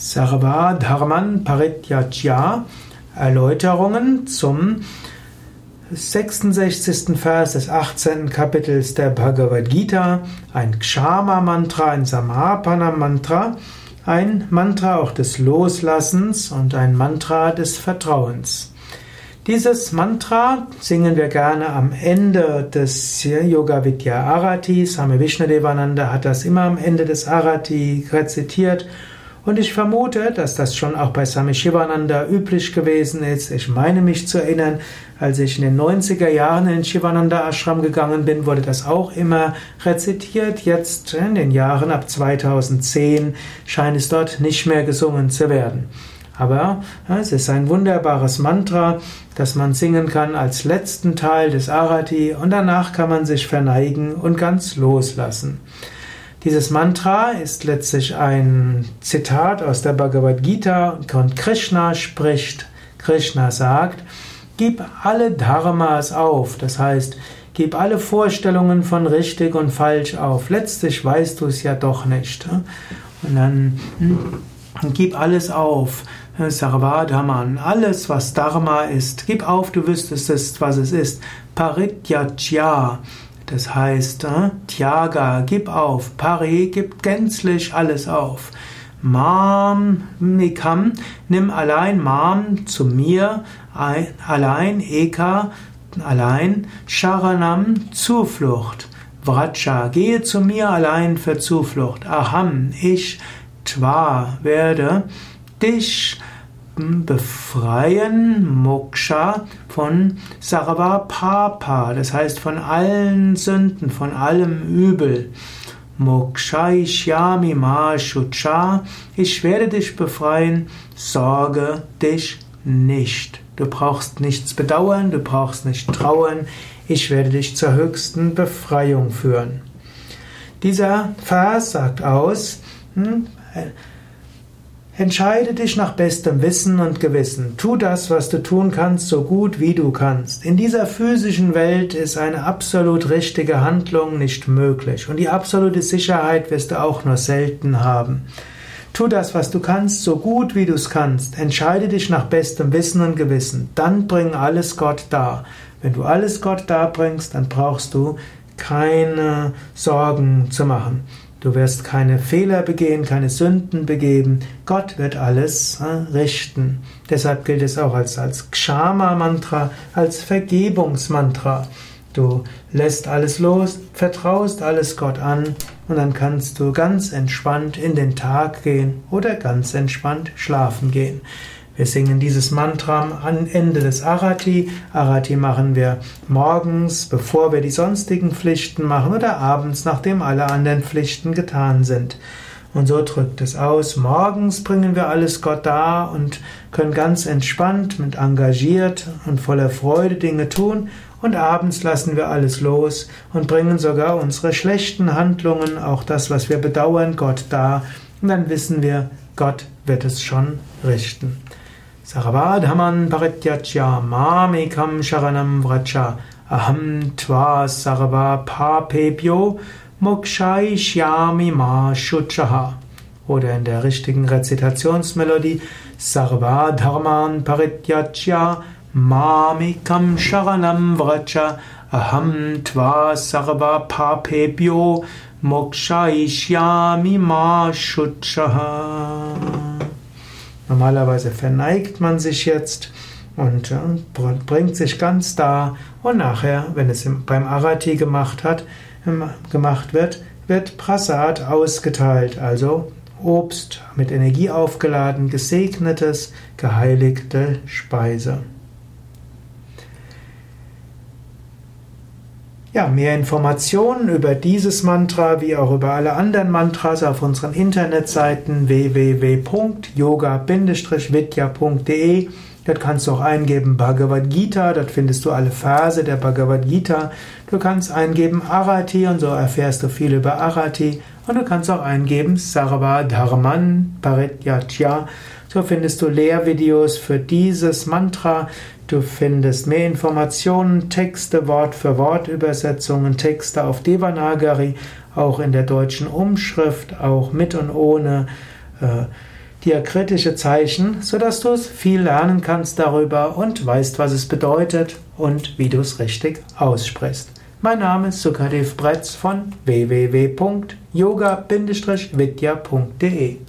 Sarva Dharman Parityajya Erläuterungen zum 66. Vers des 18. Kapitels der Bhagavad Gita, ein Kshama-Mantra, ein Samapana-Mantra, ein Mantra auch des Loslassens und ein Mantra des Vertrauens. Dieses Mantra singen wir gerne am Ende des Yoga Vidya Arati. Swami Vishnadevananda hat das immer am Ende des Arati rezitiert und ich vermute, dass das schon auch bei Swami Shivananda üblich gewesen ist. Ich meine mich zu erinnern, als ich in den 90er Jahren in Shivananda Ashram gegangen bin, wurde das auch immer rezitiert. Jetzt in den Jahren ab 2010 scheint es dort nicht mehr gesungen zu werden. Aber es ist ein wunderbares Mantra, das man singen kann als letzten Teil des Arati und danach kann man sich verneigen und ganz loslassen. Dieses Mantra ist letztlich ein Zitat aus der Bhagavad Gita und Krishna spricht. Krishna sagt, gib alle Dharmas auf, das heißt, gib alle Vorstellungen von richtig und falsch auf. Letztlich weißt du es ja doch nicht. Und dann hm, gib alles auf. Sarvadhaman, alles was Dharma ist, gib auf, du wüsstest es, was es ist. Parityajya, das heißt, äh, Tyaga, gib auf. Pari, gib gänzlich alles auf. Mam, Mikam, nimm allein Mam zu mir, ein, allein Eka, allein Sharanam, Zuflucht. Vracha, gehe zu mir allein für Zuflucht. Aham, ich, Twa, werde dich befreien, Moksha, von Sarva Papa, das heißt von allen Sünden, von allem Übel. Moksha Ishyami Ma Shucha, ich werde dich befreien, sorge dich nicht. Du brauchst nichts bedauern, du brauchst nicht trauern, ich werde dich zur höchsten Befreiung führen. Dieser Vers sagt aus, hm, Entscheide dich nach bestem Wissen und Gewissen. Tu das, was du tun kannst, so gut wie du kannst. In dieser physischen Welt ist eine absolut richtige Handlung nicht möglich und die absolute Sicherheit wirst du auch nur selten haben. Tu das, was du kannst, so gut wie du es kannst. Entscheide dich nach bestem Wissen und Gewissen. Dann bring alles Gott dar. Wenn du alles Gott darbringst, dann brauchst du keine Sorgen zu machen. Du wirst keine Fehler begehen, keine Sünden begeben. Gott wird alles äh, richten. Deshalb gilt es auch als, als Kshama-Mantra, als Vergebungsmantra. Du lässt alles los, vertraust alles Gott an und dann kannst du ganz entspannt in den Tag gehen oder ganz entspannt schlafen gehen. Wir singen dieses Mantra am Ende des Arati. Arati machen wir morgens, bevor wir die sonstigen Pflichten machen oder abends, nachdem alle anderen Pflichten getan sind. Und so drückt es aus. Morgens bringen wir alles Gott dar und können ganz entspannt, mit engagiert und voller Freude Dinge tun. Und abends lassen wir alles los und bringen sogar unsere schlechten Handlungen, auch das, was wir bedauern, Gott dar. Und dann wissen wir, Gott wird es schon richten. Sarvadhaman parityajya mamekam sharanam vracha aham tva sarva papebhyo mokshaishyami ma shuchaha. Oder in der richtigen Rezitationsmelodie Sarvadharman parityajya mamekam sharanam vracha aham tva sarva papebhyo mokshaishyami ma shuchaha. Normalerweise verneigt man sich jetzt und ja, bringt sich ganz da und nachher, wenn es beim Arati gemacht hat, gemacht wird, wird Prasad ausgeteilt, also Obst mit Energie aufgeladen, gesegnetes, geheiligte Speise. Ja, mehr Informationen über dieses Mantra wie auch über alle anderen Mantras auf unseren Internetseiten www.yoga-vidya.de. Dort kannst du auch eingeben Bhagavad Gita, dort findest du alle Verse der Bhagavad Gita. Du kannst eingeben Arati und so erfährst du viel über Arati. Und du kannst auch eingeben Sarva Dharman Parityatya. So findest du Lehrvideos für dieses Mantra. Du findest mehr Informationen, Texte, Wort für Wort Übersetzungen, Texte auf Devanagari, auch in der deutschen Umschrift, auch mit und ohne äh, diakritische Zeichen, sodass du viel lernen kannst darüber und weißt, was es bedeutet und wie du es richtig aussprichst. Mein Name ist Sukadev Bretz von www.yoga-vidya.de